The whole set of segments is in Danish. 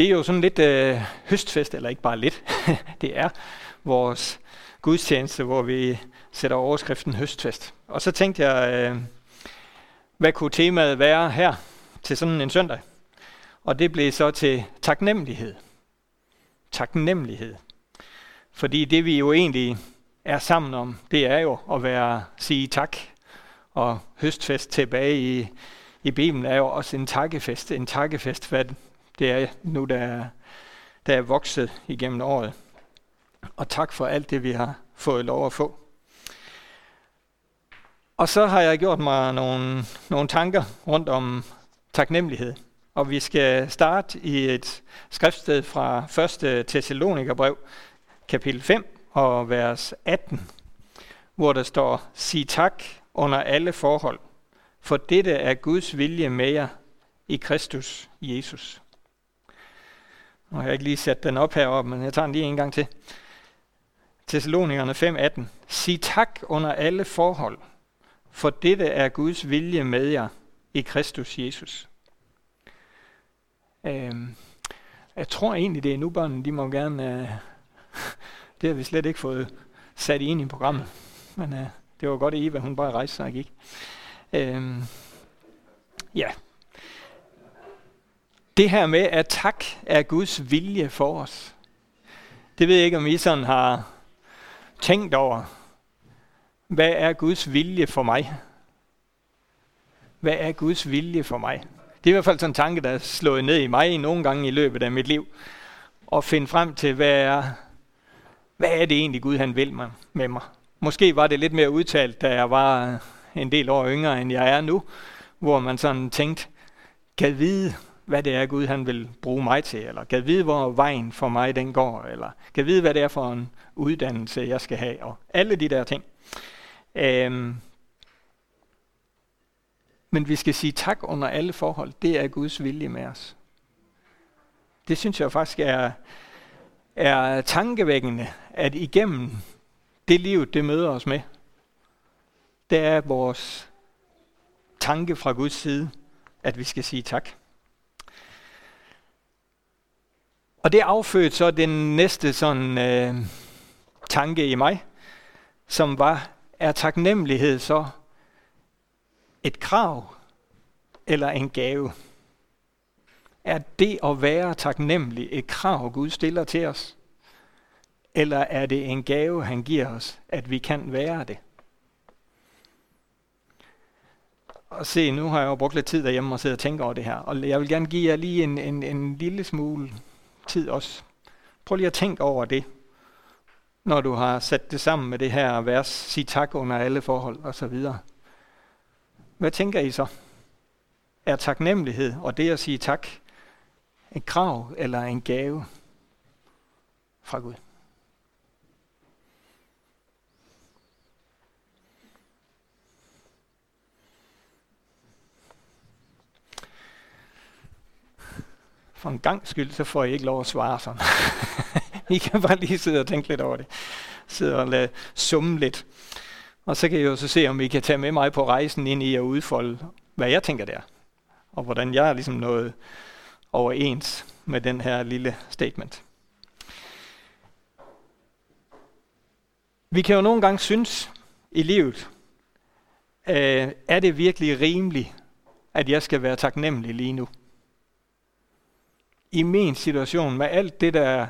Det er jo sådan lidt øh, høstfest, eller ikke bare lidt. det er vores gudstjeneste, hvor vi sætter overskriften høstfest. Og så tænkte jeg, øh, hvad kunne temaet være her til sådan en søndag? Og det blev så til taknemmelighed. Taknemmelighed. Fordi det vi jo egentlig er sammen om, det er jo at være sige tak. Og høstfest tilbage i, i Bibelen er jo også en takkefest. En takkefest, hvad det er nu, der er, der er vokset igennem året. Og tak for alt det, vi har fået lov at få. Og så har jeg gjort mig nogle, nogle tanker rundt om taknemmelighed. Og vi skal starte i et skriftsted fra 1. Thessalonikerbrev, kapitel 5 og vers 18, hvor der står, Sig tak under alle forhold, for dette er Guds vilje med jer i Kristus Jesus. Nu har jeg ikke lige sat den op heroppe, men jeg tager den lige en gang til. Thessalonikerne 5:18. Sig tak under alle forhold, for dette er Guds vilje med jer i Kristus Jesus. Øhm, jeg tror egentlig, det er nu børnene, de må gerne... Øh, det har vi slet ikke fået sat ind i programmet. Men øh, det var godt, at Eva hun bare rejste sig og gik. Øhm, ja. Det her med, at tak er Guds vilje for os. Det ved jeg ikke, om I sådan har tænkt over. Hvad er Guds vilje for mig? Hvad er Guds vilje for mig? Det er i hvert fald sådan en tanke, der er slået ned i mig nogle gange i løbet af mit liv. Og finde frem til, hvad er, hvad er det egentlig Gud han vil med mig? Måske var det lidt mere udtalt, da jeg var en del år yngre, end jeg er nu, hvor man sådan tænkte, kan vide, hvad det er, Gud han vil bruge mig til, eller kan vide, hvor vejen for mig den går, eller kan vide, hvad det er for en uddannelse, jeg skal have, og alle de der ting. Øhm, men vi skal sige tak under alle forhold. Det er Guds vilje med os. Det synes jeg faktisk er, er tankevækkende, at igennem det liv, det møder os med, det er vores tanke fra Guds side, at vi skal sige tak. Og det affødte så den næste sådan øh, tanke i mig, som var, er taknemmelighed så et krav eller en gave? Er det at være taknemmelig et krav, Gud stiller til os? Eller er det en gave, han giver os, at vi kan være det? Og se, nu har jeg jo brugt lidt tid derhjemme og sidder og tænker over det her. Og jeg vil gerne give jer lige en, en, en lille smule tid også. Prøv lige at tænke over det, når du har sat det sammen med det her vers, sig tak under alle forhold og så videre. Hvad tænker I så? Er taknemmelighed og det at sige tak et krav eller en gave fra Gud? For en gang skyld, så får I ikke lov at svare sådan. I kan bare lige sidde og tænke lidt over det. Sidde og lade summe lidt. Og så kan I jo så se, om I kan tage med mig på rejsen ind i at udfolde, hvad jeg tænker der. Og hvordan jeg er ligesom nået overens med den her lille statement. Vi kan jo nogle gange synes i livet, øh, er det virkelig rimeligt, at jeg skal være taknemmelig lige nu? I min situation med alt det, der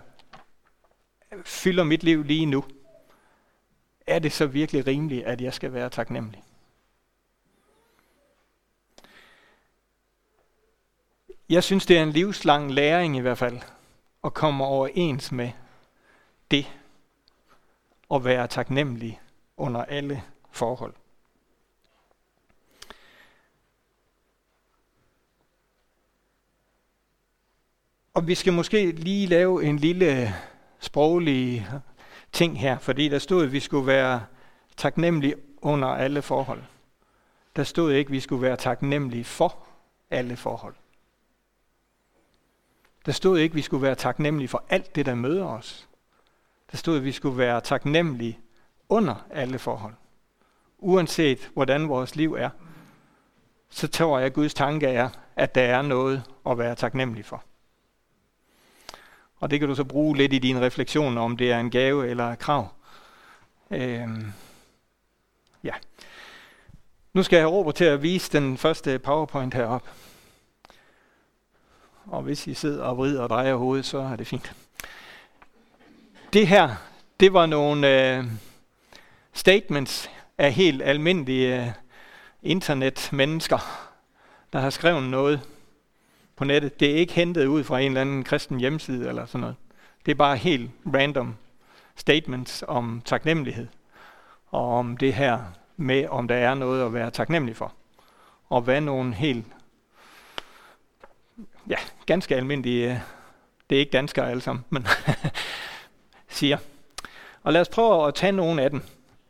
fylder mit liv lige nu, er det så virkelig rimeligt, at jeg skal være taknemmelig? Jeg synes, det er en livslang læring i hvert fald, at komme overens med det, at være taknemmelig under alle forhold. Og vi skal måske lige lave en lille sproglig ting her, fordi der stod, at vi skulle være taknemmelige under alle forhold. Der stod ikke, at vi skulle være taknemmelige for alle forhold. Der stod ikke, at vi skulle være taknemmelige for alt det, der møder os. Der stod, at vi skulle være taknemmelige under alle forhold. Uanset hvordan vores liv er, så tror jeg, at Guds tanke er, at der er noget at være taknemmelig for. Og det kan du så bruge lidt i din refleksion, om det er en gave eller et krav. Øhm, ja. Nu skal jeg have Robert til at vise den første PowerPoint herop. Og hvis I sidder og vrider og drejer hovedet, så er det fint. Det her, det var nogle øh, statements af helt almindelige øh, internetmennesker, der har skrevet noget på nettet. Det er ikke hentet ud fra en eller anden kristen hjemmeside eller sådan noget. Det er bare helt random statements om taknemmelighed. Og om det her med, om der er noget at være taknemmelig for. Og hvad nogle helt, ja, ganske almindelige, øh, det er ikke danskere alle sammen, men siger. Og lad os prøve at tage nogle af dem.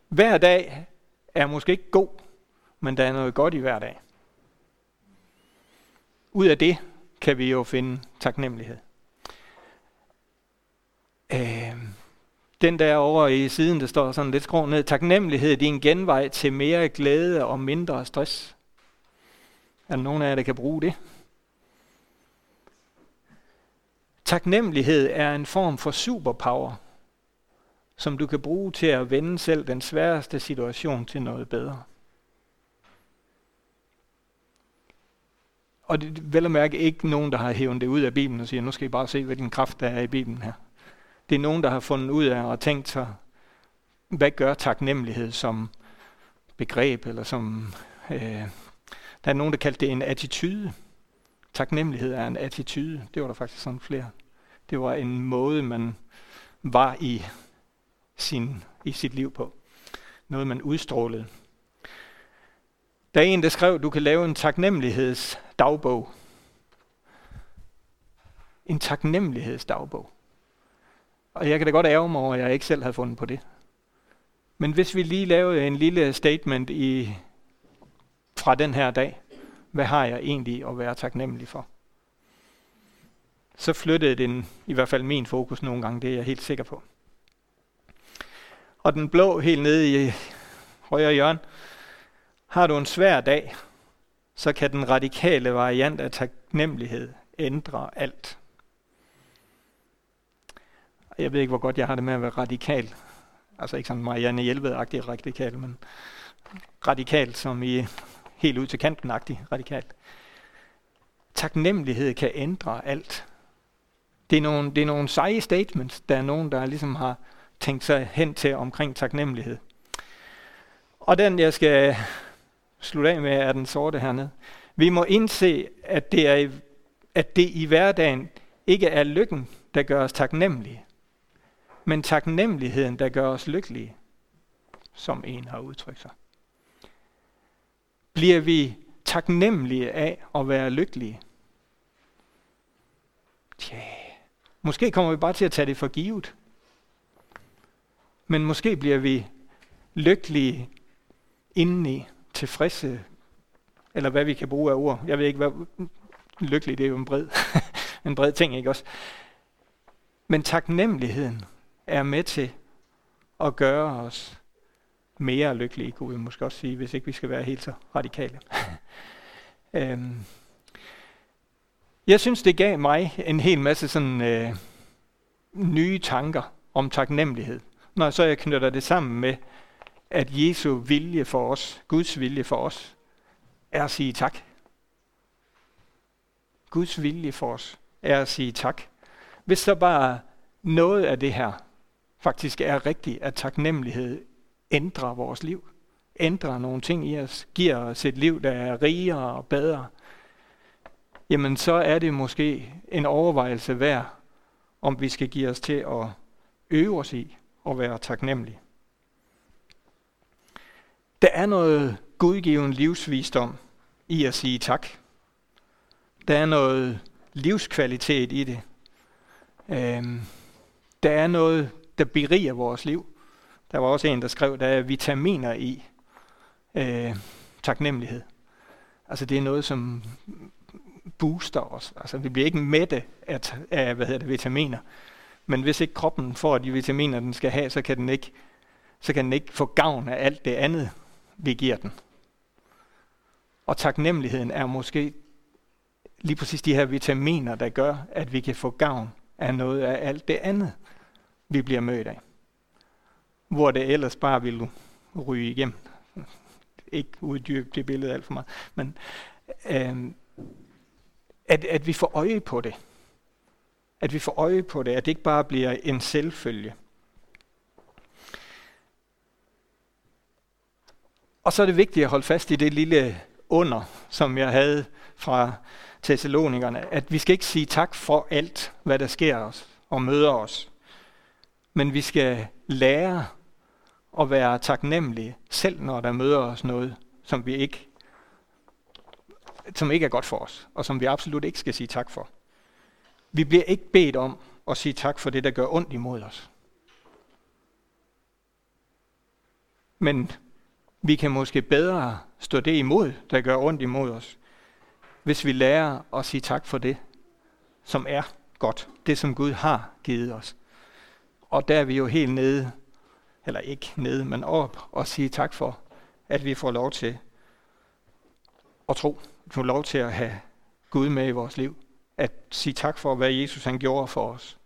Hver dag er måske ikke god, men der er noget godt i hver dag. Ud af det kan vi jo finde taknemmelighed. Øh, den der over i siden, der står sådan lidt skråt ned. Taknemmelighed det er en genvej til mere glæde og mindre stress. Er der nogen af jer, der kan bruge det? Taknemmelighed er en form for superpower, som du kan bruge til at vende selv den sværeste situation til noget bedre. Og det er vel at mærke ikke nogen, der har hævet det ud af Bibelen og siger, nu skal I bare se, hvilken kraft der er i Bibelen her. Det er nogen, der har fundet ud af og tænkt sig, hvad gør taknemmelighed som begreb, eller som... Øh, der er nogen, der kaldte det en attitude. Taknemmelighed er en attitude. Det var der faktisk sådan flere. Det var en måde, man var i, sin, i sit liv på. Noget, man udstrålede. Der er en, der skrev, du kan lave en dagbog. En taknemmelighedsdagbog. Og jeg kan da godt ærge mig over, at jeg ikke selv havde fundet på det. Men hvis vi lige lavede en lille statement i, fra den her dag, hvad har jeg egentlig at være taknemmelig for? Så flyttede den i hvert fald min fokus nogle gange, det er jeg helt sikker på. Og den blå helt nede i højre hjørne, har du en svær dag, så kan den radikale variant af taknemmelighed ændre alt. Jeg ved ikke, hvor godt jeg har det med at være radikal. Altså ikke sådan Marianne Hjelved-agtig radikal, men radikal som i helt ud til kanten-agtig radikal. Taknemmelighed kan ændre alt. Det er, nogle, det er nogle seje statements, der er nogen, der ligesom har tænkt sig hen til omkring taknemmelighed. Og den, jeg skal slutte af med, er den sorte hernede. Vi må indse, at det, er, at det i hverdagen ikke er lykken, der gør os taknemmelige, men taknemmeligheden, der gør os lykkelige, som en har udtrykt sig. Bliver vi taknemmelige af at være lykkelige? Tja, måske kommer vi bare til at tage det for givet. Men måske bliver vi lykkelige indeni, tilfredse, eller hvad vi kan bruge af ord. Jeg ved ikke, hvad lykkelig, det er jo en bred, en bred ting, ikke også? Men taknemmeligheden er med til at gøre os mere lykkelige, kunne vi måske også sige, hvis ikke vi skal være helt så radikale. øhm. Jeg synes, det gav mig en hel masse sådan øh, nye tanker om taknemmelighed, når så jeg knytter det sammen med, at Jesu vilje for os, Guds vilje for os, er at sige tak. Guds vilje for os er at sige tak. Hvis så bare noget af det her faktisk er rigtigt, at taknemmelighed ændrer vores liv, ændrer nogle ting i os, giver os et liv, der er rigere og bedre, jamen så er det måske en overvejelse værd, om vi skal give os til at øve os i at være taknemmelige. Der er noget gudgiven livsvisdom i at sige tak. Der er noget livskvalitet i det. Øhm, der er noget, der beriger vores liv. Der var også en, der skrev, der er vitaminer i øh, taknemmelighed. Altså det er noget, som booster os. Altså vi bliver ikke mætte af, af hvad hedder det, vitaminer. Men hvis ikke kroppen får de vitaminer, den skal have, så kan den ikke, så kan den ikke få gavn af alt det andet, vi giver den. Og taknemmeligheden er måske lige præcis de her vitaminer, der gør, at vi kan få gavn af noget af alt det andet, vi bliver mødt af. Hvor det ellers bare ville ryge igennem. Ikke uddybe det billede alt for meget. Men øh, at, at vi får øje på det. At vi får øje på det, at det ikke bare bliver en selvfølge. Og så er det vigtigt at holde fast i det lille under, som jeg havde fra Thessalonikerne, at vi skal ikke sige tak for alt, hvad der sker os og møder os. Men vi skal lære at være taknemmelige, selv når der møder os noget, som vi ikke som ikke er godt for os, og som vi absolut ikke skal sige tak for. Vi bliver ikke bedt om at sige tak for det, der gør ondt imod os. Men vi kan måske bedre stå det imod, der gør ondt imod os, hvis vi lærer at sige tak for det, som er godt. Det, som Gud har givet os. Og der er vi jo helt nede, eller ikke nede, men op og sige tak for, at vi får lov til at tro. Vi får lov til at have Gud med i vores liv. At sige tak for, hvad Jesus han gjorde for os.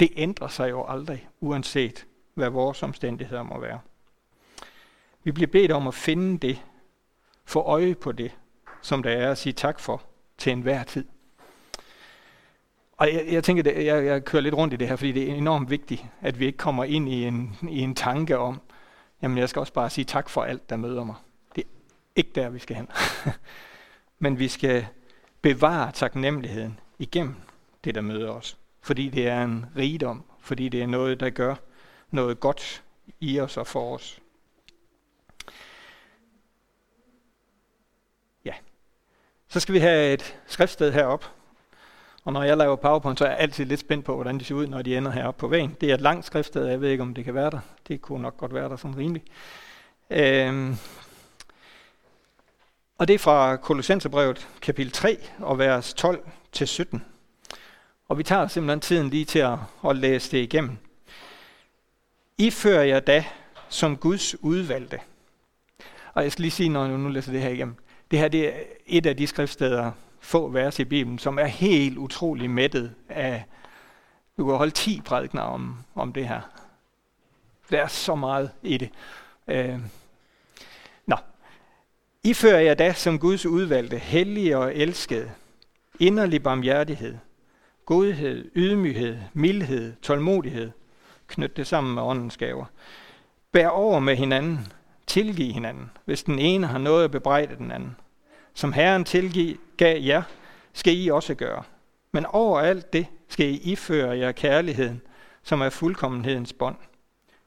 Det ændrer sig jo aldrig, uanset hvad vores omstændigheder må være. Vi bliver bedt om at finde det, få øje på det, som der er at sige tak for til enhver tid. Og jeg, jeg tænker, at jeg, jeg kører lidt rundt i det her, fordi det er enormt vigtigt, at vi ikke kommer ind i en, i en tanke om, jamen jeg skal også bare sige tak for alt, der møder mig. Det er ikke der, vi skal hen. Men vi skal bevare taknemmeligheden igennem det, der møder os. Fordi det er en rigdom, fordi det er noget, der gør noget godt i os og for os. Så skal vi have et skriftsted herop. Og når jeg laver PowerPoint, så er jeg altid lidt spændt på, hvordan de ser ud, når de ender heroppe på væggen. Det er et langt skriftsted, jeg ved ikke, om det kan være der. Det kunne nok godt være der som rimeligt. Øhm. Og det er fra Kolossenserbrevet kapitel 3 og vers 12-17. Og vi tager simpelthen tiden lige til at, at læse det igennem. I fører jeg da som Guds udvalgte. Og jeg skal lige sige, når jeg nu læser det her igennem. Det her det er et af de skriftsteder, få vers i Bibelen, som er helt utrolig mættet af, du kan holde 10 prædikner om, om det her. Der er så meget i det. Øh. Nå. I fører jeg da som Guds udvalgte, hellige og elskede, inderlig barmhjertighed, godhed, ydmyghed, mildhed, tålmodighed, knyt det sammen med åndens gaver. Bær over med hinanden, tilgiv hinanden, hvis den ene har noget at bebrejde den anden. Som Herren tilgav jer, skal I også gøre. Men over alt det skal I iføre jer kærligheden, som er fuldkommenhedens bånd.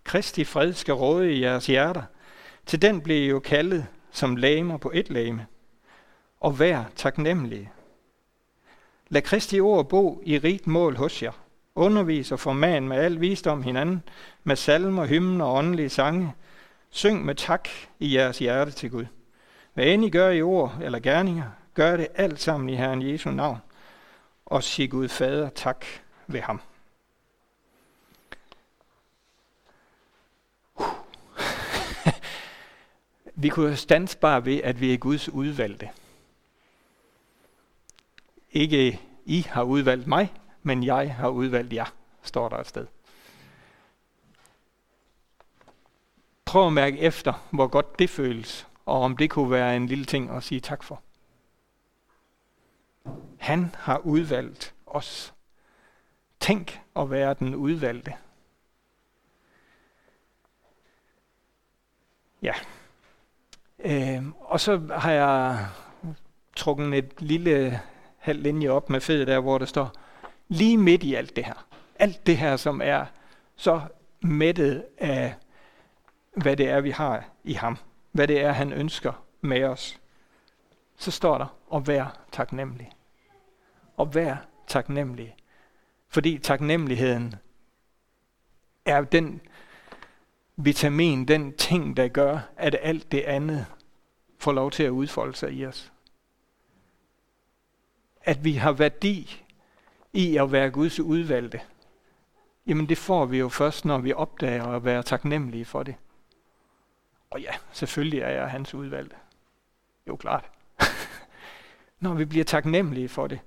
Kristi fred skal råde i jeres hjerter. Til den blev I jo kaldet som lamer på et lame. Og vær taknemmelige. Lad Kristi ord bo i rigt mål hos jer. Undervis og forman med al visdom hinanden, med salmer, hymner og åndelige sange. Syng med tak i jeres hjerte til Gud. Hvad end I gør i ord eller gerninger, gør det alt sammen i Herren Jesu navn, og sig Gud Fader tak ved ham. vi kunne stands bare ved, at vi er Guds udvalgte. Ikke I har udvalgt mig, men jeg har udvalgt jer, står der et sted. Prøv at mærke efter, hvor godt det føles, og om det kunne være en lille ting at sige tak for. Han har udvalgt os. Tænk at være den udvalgte. Ja. Øh, og så har jeg trukket et lille halv linje op med fed der, hvor der står, lige midt i alt det her. Alt det her, som er så mættet af, hvad det er, vi har i ham hvad det er, han ønsker med os, så står der, at være taknemmelig. Og vær taknemmelig. Fordi taknemmeligheden er den vitamin, den ting, der gør, at alt det andet får lov til at udfolde sig i os. At vi har værdi i at være Guds udvalgte. Jamen det får vi jo først, når vi opdager at være taknemmelige for det. Og ja, selvfølgelig er jeg hans udvalgte. Jo, klart. Når vi bliver taknemmelige for det,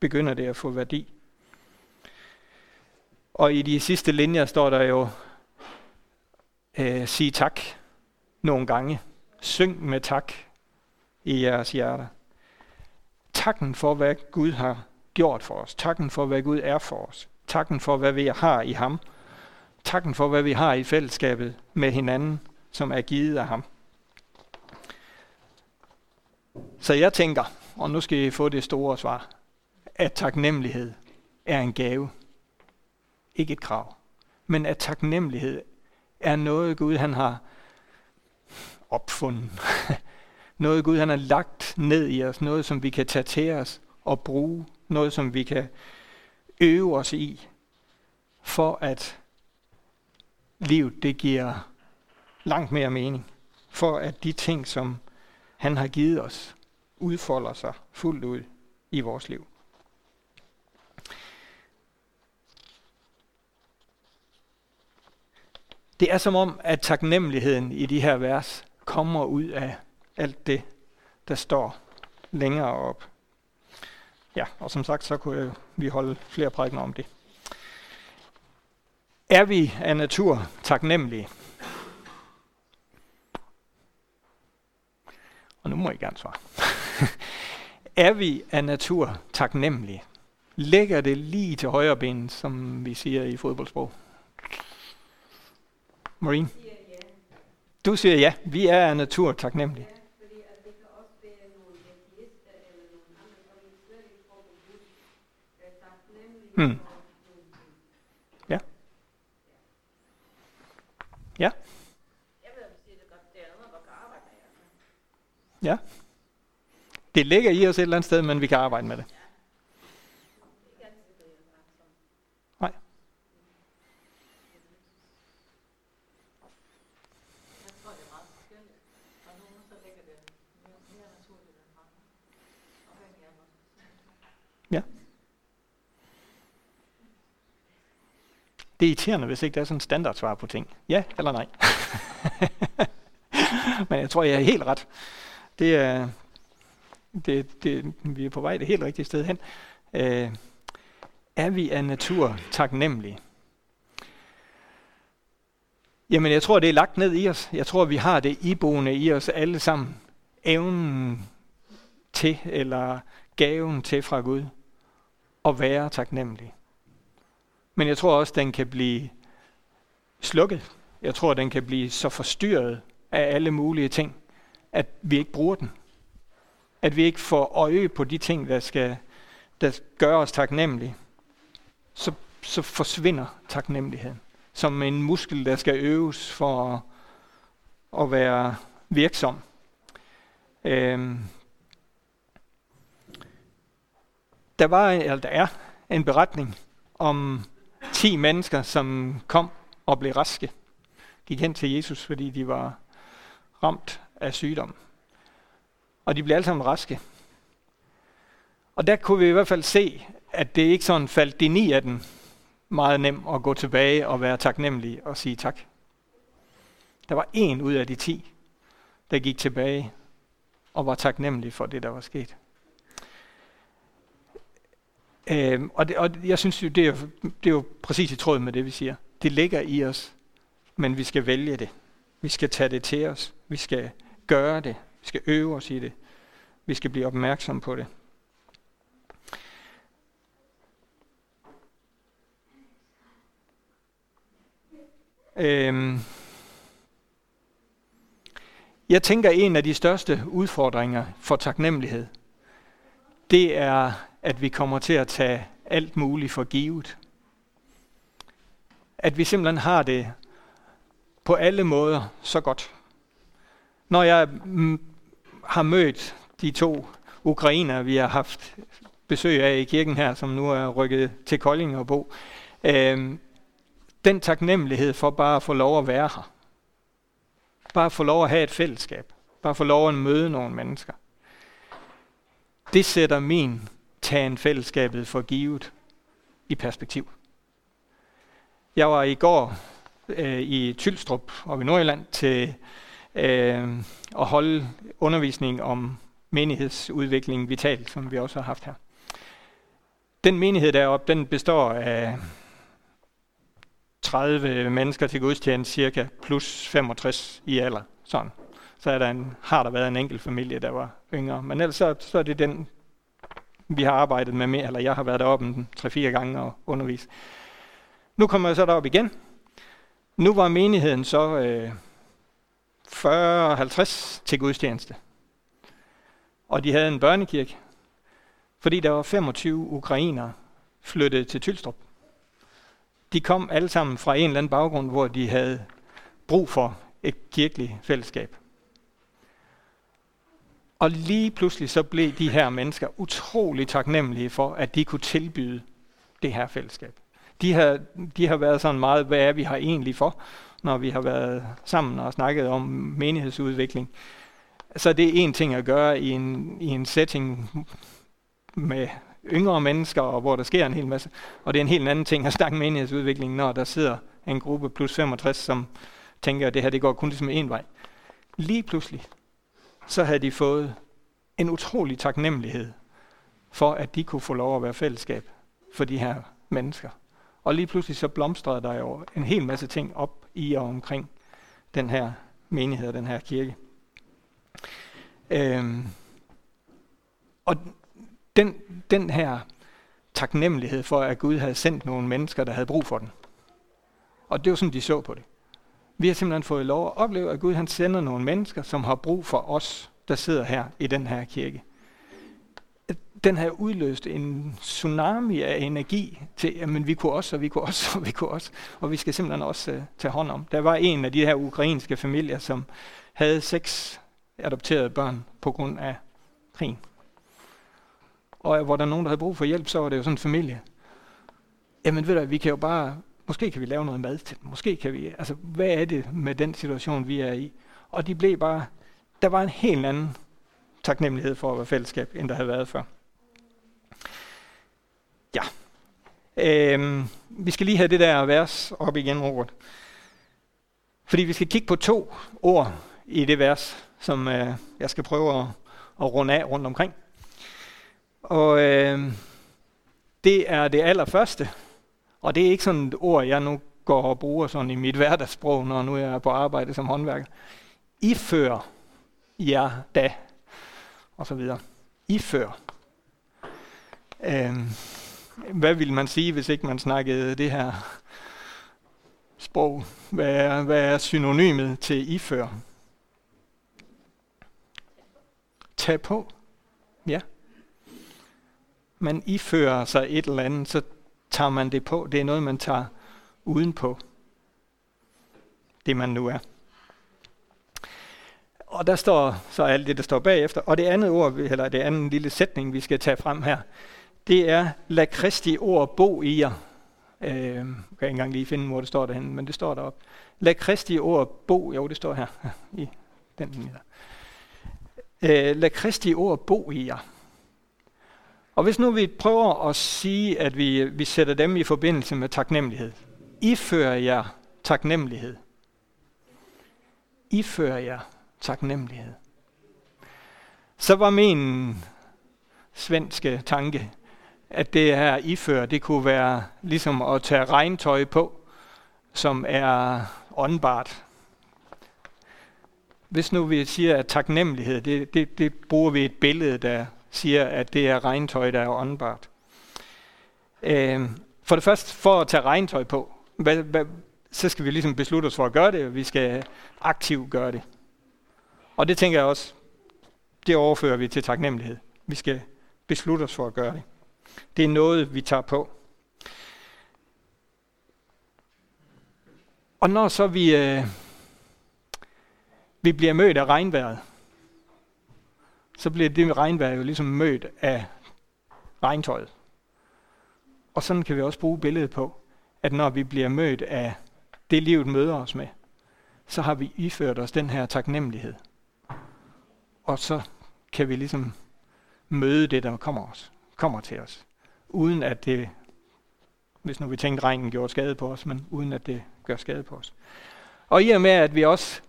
begynder det at få værdi. Og i de sidste linjer står der jo, øh, sig tak nogle gange. Syng med tak i jeres hjerter. Takken for, hvad Gud har gjort for os. Takken for, hvad Gud er for os. Takken for, hvad vi har i ham. Takken for, hvad vi har i fællesskabet med hinanden, som er givet af ham. Så jeg tænker, og nu skal I få det store svar, at taknemmelighed er en gave, ikke et krav. Men at taknemmelighed er noget Gud han har opfundet. noget Gud han har lagt ned i os. Noget som vi kan tage til os og bruge. Noget som vi kan øve os i. For at livet det giver langt mere mening. For at de ting som han har givet os udfolder sig fuldt ud i vores liv. Det er som om, at taknemmeligheden i de her vers kommer ud af alt det, der står længere op. Ja, og som sagt, så kunne vi holde flere prædikener om det. Er vi af natur taknemmelige? Og nu må I gerne svare. er vi af natur taknemmelige? Lægger det lige til højre ben, som vi siger i fodboldsprog? Maureen? Du siger ja. Vi er af natur taknemmelige. Hmm. Ja. Ja. Ja. Det ligger i os et eller andet sted, men vi kan arbejde med det. Det er irriterende, hvis ikke der er sådan en standardsvar på ting. Ja eller nej. Men jeg tror, jeg er helt ret. Det er, det, det, vi er på vej det helt rigtige sted hen. Øh, er vi af natur taknemmelige? Jamen, jeg tror, det er lagt ned i os. Jeg tror, vi har det iboende i os alle sammen. Evnen til, eller gaven til fra Gud, at være taknemmelig. Men jeg tror også, den kan blive slukket. Jeg tror, den kan blive så forstyrret af alle mulige ting, at vi ikke bruger den. At vi ikke får øje på de ting, der skal der gør os taknemmelige. Så, så forsvinder taknemmeligheden. Som en muskel, der skal øves for at, at være virksom. Øhm, der var, eller der er en beretning om 10 mennesker, som kom og blev raske, gik hen til Jesus, fordi de var ramt af sygdom. Og de blev alle sammen raske. Og der kunne vi i hvert fald se, at det ikke sådan faldt de ni af dem meget nemt at gå tilbage og være taknemmelig og sige tak. Der var en ud af de ti, der gik tilbage og var taknemmelig for det, der var sket. Øhm, og, det, og jeg synes jo, det er, det er jo præcis i tråd med det, vi siger. Det ligger i os, men vi skal vælge det. Vi skal tage det til os. Vi skal gøre det. Vi skal øve os i det. Vi skal blive opmærksom på det. Øhm, jeg tænker, en af de største udfordringer for taknemmelighed, det er at vi kommer til at tage alt muligt for givet. At vi simpelthen har det på alle måder så godt. Når jeg mm, har mødt de to ukrainer, vi har haft besøg af i kirken her, som nu er rykket til Kolding og bo, øh, den taknemmelighed for bare at få lov at være her. Bare at få lov at have et fællesskab. Bare at få lov at møde nogle mennesker. Det sætter min tagen fællesskabet for givet i perspektiv. Jeg var i går øh, i Tylstrup og i Nordjylland til øh, at holde undervisning om menighedsudvikling vitalt, som vi også har haft her. Den menighed deroppe, den består af 30 mennesker til gudstjeneste, cirka plus 65 i alder. Sådan. Så er der en, har der været en enkelt familie, der var yngre. Men ellers så, så er det den, vi har arbejdet med mere, eller jeg har været deroppe en 3-4 gange og undervist. Nu kommer jeg så derop igen. Nu var menigheden så øh, 40-50 til gudstjeneste. Og de havde en børnekirke, fordi der var 25 ukrainere flyttet til Tylstrup. De kom alle sammen fra en eller anden baggrund, hvor de havde brug for et kirkeligt fællesskab. Og lige pludselig så blev de her mennesker utrolig taknemmelige for, at de kunne tilbyde det her fællesskab. De har, de har været sådan meget, hvad er vi har egentlig for, når vi har været sammen og snakket om menighedsudvikling. Så det er en ting at gøre i en, i en setting med yngre mennesker, og hvor der sker en hel masse. Og det er en helt anden ting at snakke menighedsudvikling, når der sidder en gruppe plus 65, som tænker, at det her det går kun ligesom en vej. Lige pludselig, så havde de fået en utrolig taknemmelighed for, at de kunne få lov at være fællesskab for de her mennesker. Og lige pludselig så blomstrede der jo en hel masse ting op i og omkring den her menighed og den her kirke. Øhm, og den, den her taknemmelighed for, at Gud havde sendt nogle mennesker, der havde brug for den. Og det var sådan, de så på det. Vi har simpelthen fået lov at opleve, at Gud han sender nogle mennesker, som har brug for os, der sidder her i den her kirke. Den har udløst en tsunami af energi til, men vi kunne også, og vi kunne også, og vi kunne også, og vi skal simpelthen også uh, tage hånd om. Der var en af de her ukrainske familier, som havde seks adopterede børn på grund af krigen. Og hvor der er nogen, der havde brug for hjælp, så var det jo sådan en familie. Jamen ved du, vi kan jo bare Måske kan vi lave noget mad til dem. Måske kan vi, altså hvad er det med den situation, vi er i? Og de blev bare, der var en helt anden taknemmelighed for at være fællesskab, end der havde været før. Ja. Øhm, vi skal lige have det der vers op igen, Robert. Fordi vi skal kigge på to ord i det vers, som øh, jeg skal prøve at, at runde af rundt omkring. Og øh, det er det allerførste, og det er ikke sådan et ord, jeg nu går og bruger sådan i mit hverdagssprog, når nu jeg er på arbejde som håndværker. I før jer da, og så videre. I før. Øh, hvad vil man sige, hvis ikke man snakkede det her sprog? Hvad er, hvad er synonymet til ifør? Tag på. Ja. Man ifører sig et eller andet, så tager man det på. Det er noget, man tager udenpå. Det man nu er. Og der står så alt det, der står bagefter. Og det andet ord, eller det andet lille sætning, vi skal tage frem her, det er, lad Kristi ord bo i jer. Øh, jeg kan ikke engang lige finde, hvor det står derhen, men det står deroppe. Lad Kristi ord bo, jo det står her, i den her. Øh, lad Kristi ord bo i jer. Og hvis nu vi prøver at sige, at vi, vi sætter dem i forbindelse med taknemmelighed. Ifører jer taknemmelighed. Ifører jer taknemmelighed. Så var min svenske tanke, at det her ifør, det kunne være ligesom at tage regntøj på, som er åndbart. Hvis nu vi siger, at taknemmelighed, det, det, det bruger vi et billede, der siger, at det er regntøj, der er åndbart. Øh, for det første, for at tage regntøj på, hvad, hvad, så skal vi ligesom beslutte os for at gøre det, og vi skal aktivt gøre det. Og det tænker jeg også, det overfører vi til taknemmelighed. Vi skal beslutte os for at gøre det. Det er noget, vi tager på. Og når så vi, øh, vi bliver mødt af regnvejret, så bliver det regnvejr jo ligesom mødt af regntøjet. Og sådan kan vi også bruge billedet på, at når vi bliver mødt af det livet møder os med, så har vi iført os den her taknemmelighed. Og så kan vi ligesom møde det, der kommer, os, kommer til os. Uden at det, hvis nu vi tænkte, at regnen gjorde skade på os, men uden at det gør skade på os. Og i og med, at vi også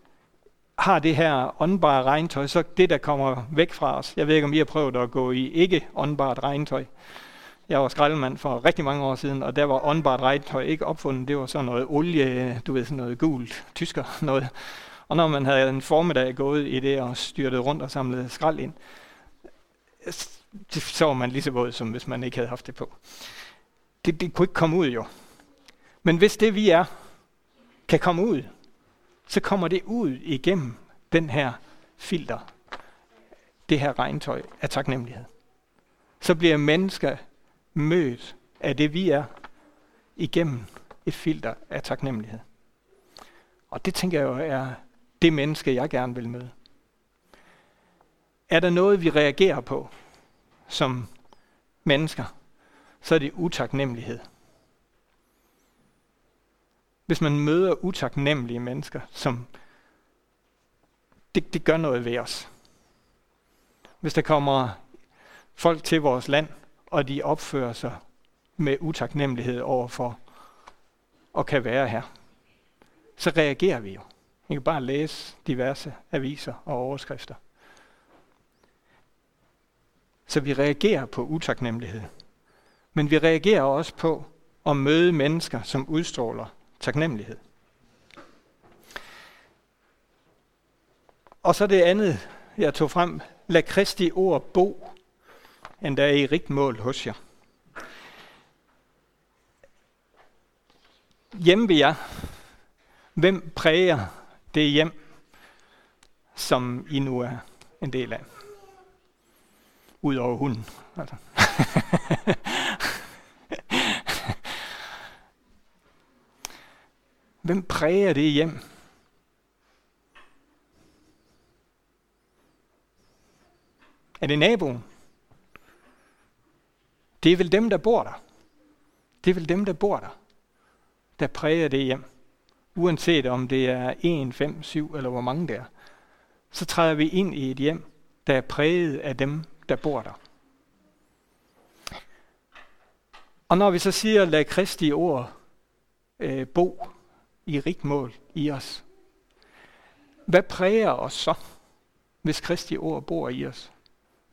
har det her åndbare regntøj, så det, der kommer væk fra os. Jeg ved ikke, om I har prøvet at gå i ikke åndbart regntøj. Jeg var skraldemand for rigtig mange år siden, og der var åndbart regntøj ikke opfundet. Det var sådan noget olie, du ved, sådan noget gult, tysker noget. Og når man havde en formiddag gået i det og styrtet rundt og samlet skrald ind, så var man lige så våd, som hvis man ikke havde haft det på. Det, det kunne ikke komme ud jo. Men hvis det vi er, kan komme ud, så kommer det ud igennem den her filter, det her regntøj af taknemmelighed. Så bliver mennesker mødt af det vi er, igennem et filter af taknemmelighed. Og det tænker jeg jo er det menneske, jeg gerne vil møde. Er der noget, vi reagerer på som mennesker, så er det utaknemmelighed. Hvis man møder utaknemmelige mennesker, som det, det gør noget ved os. Hvis der kommer folk til vores land, og de opfører sig med utaknemmelighed overfor og at kan være her, så reagerer vi jo. Man kan bare læse diverse aviser og overskrifter. Så vi reagerer på utaknemmelighed. Men vi reagerer også på at møde mennesker, som udstråler taknemmelighed. Og så det andet, jeg tog frem. Lad Kristi ord bo, endda i rigt mål hos jer. Hjemme ved jer, hvem præger det hjem, som I nu er en del af? Udover hunden. Altså. Hvem præger det hjem? Er det naboen? Det er vel dem, der bor der. Det er vel dem, der bor der, der præger det hjem. Uanset om det er 1, 5, 7 eller hvor mange der er. Så træder vi ind i et hjem, der er præget af dem, der bor der. Og når vi så siger, lad Kristi ord øh, bo i rigt mål i os, hvad præger os så, hvis Kristi ord bor i os,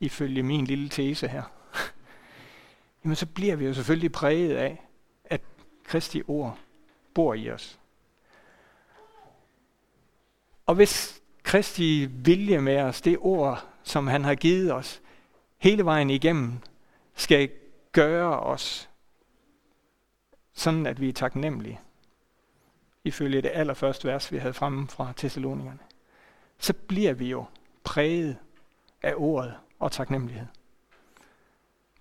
ifølge min lille tese her? Jamen så bliver vi jo selvfølgelig præget af, at Kristi ord bor i os. Og hvis Kristi vilje med os, det ord, som han har givet os, hele vejen igennem, skal gøre os sådan, at vi er taknemmelige, ifølge det allerførste vers, vi havde fremme fra Thessalonikerne, så bliver vi jo præget af ordet og taknemmelighed.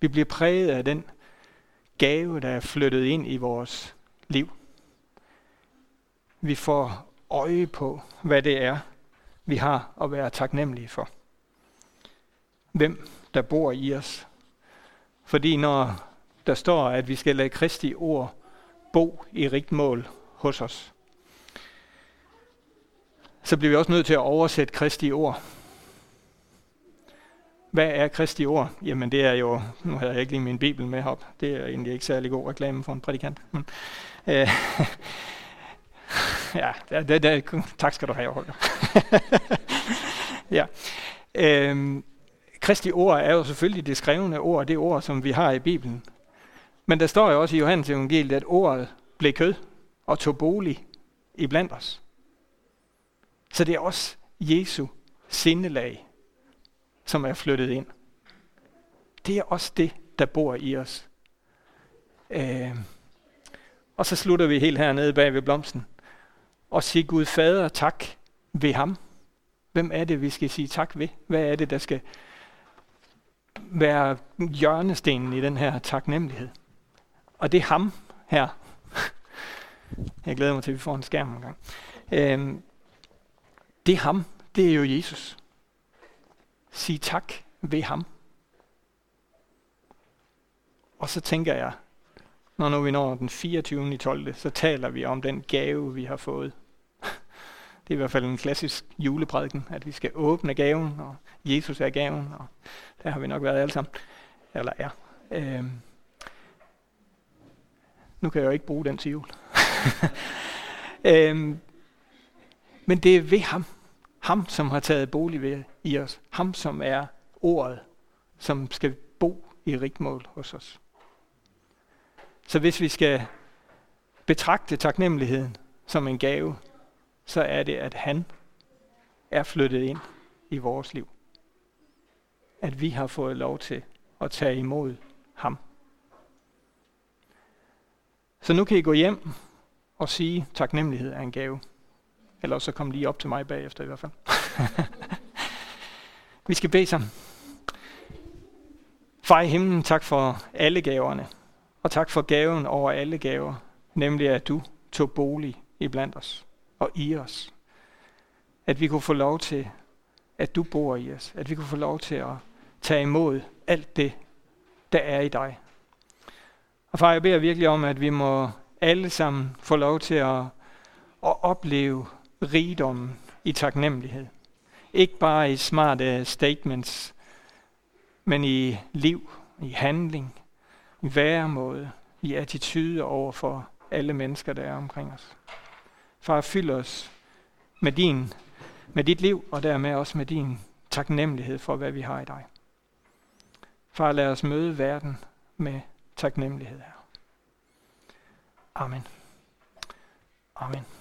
Vi bliver præget af den gave, der er flyttet ind i vores liv. Vi får øje på, hvad det er, vi har at være taknemmelige for. Hvem der bor i os. Fordi når der står, at vi skal lade Kristi ord bo i rigt mål hos os, så bliver vi også nødt til at oversætte Kristi ord. Hvad er Kristi ord? Jamen det er jo, nu har jeg ikke lige min bibel med op, det er egentlig ikke særlig god reklame for en prædikant. Men, øh, ja, det, det, tak skal du have, Holger. ja. Øhm, Kristi ord er jo selvfølgelig det skrevne ord, det ord, som vi har i Bibelen. Men der står jo også i Johannes evangeliet, at ordet blev kød og tog bolig i blandt os. Så det er også Jesu sindelag, som er flyttet ind. Det er også det, der bor i os. Øh. Og så slutter vi helt hernede bag ved blomsten. Og sig Gud Fader tak ved ham. Hvem er det, vi skal sige tak ved? Hvad er det, der skal være hjørnestenen i den her taknemmelighed? Og det er ham her. Jeg glæder mig til, at vi får en skærm en gang. Øhm, Det er ham. Det er jo Jesus. Sig tak ved ham. Og så tænker jeg, når nu vi når den 24. i 12., så taler vi om den gave, vi har fået. Det er i hvert fald en klassisk juleprædiken, at vi skal åbne gaven, og Jesus er gaven, og der har vi nok været alle sammen. Eller er. Øhm. Nu kan jeg jo ikke bruge den til jul. øhm. Men det er ved ham. Ham, som har taget bolig ved i os. Ham, som er ordet, som skal bo i rigmål hos os. Så hvis vi skal betragte taknemmeligheden som en gave, så er det, at han er flyttet ind i vores liv. At vi har fået lov til at tage imod ham. Så nu kan I gå hjem og sige, taknemmelighed er en gave. Eller så kom lige op til mig bagefter i hvert fald. vi skal bede sammen. Far i himlen, tak for alle gaverne. Og tak for gaven over alle gaver. Nemlig at du tog bolig iblandt os og i os. At vi kunne få lov til, at du bor i os. At vi kunne få lov til at tage imod alt det, der er i dig. Og far, jeg beder virkelig om, at vi må alle sammen få lov til at, at opleve rigdommen i taknemmelighed. Ikke bare i smarte statements, men i liv, i handling, i væremåde, i attitude over for alle mennesker, der er omkring os. Far, fyld os med, din, med dit liv, og dermed også med din taknemmelighed for, hvad vi har i dig. Far, lad os møde verden med taknemmelighed her. Amen. Amen.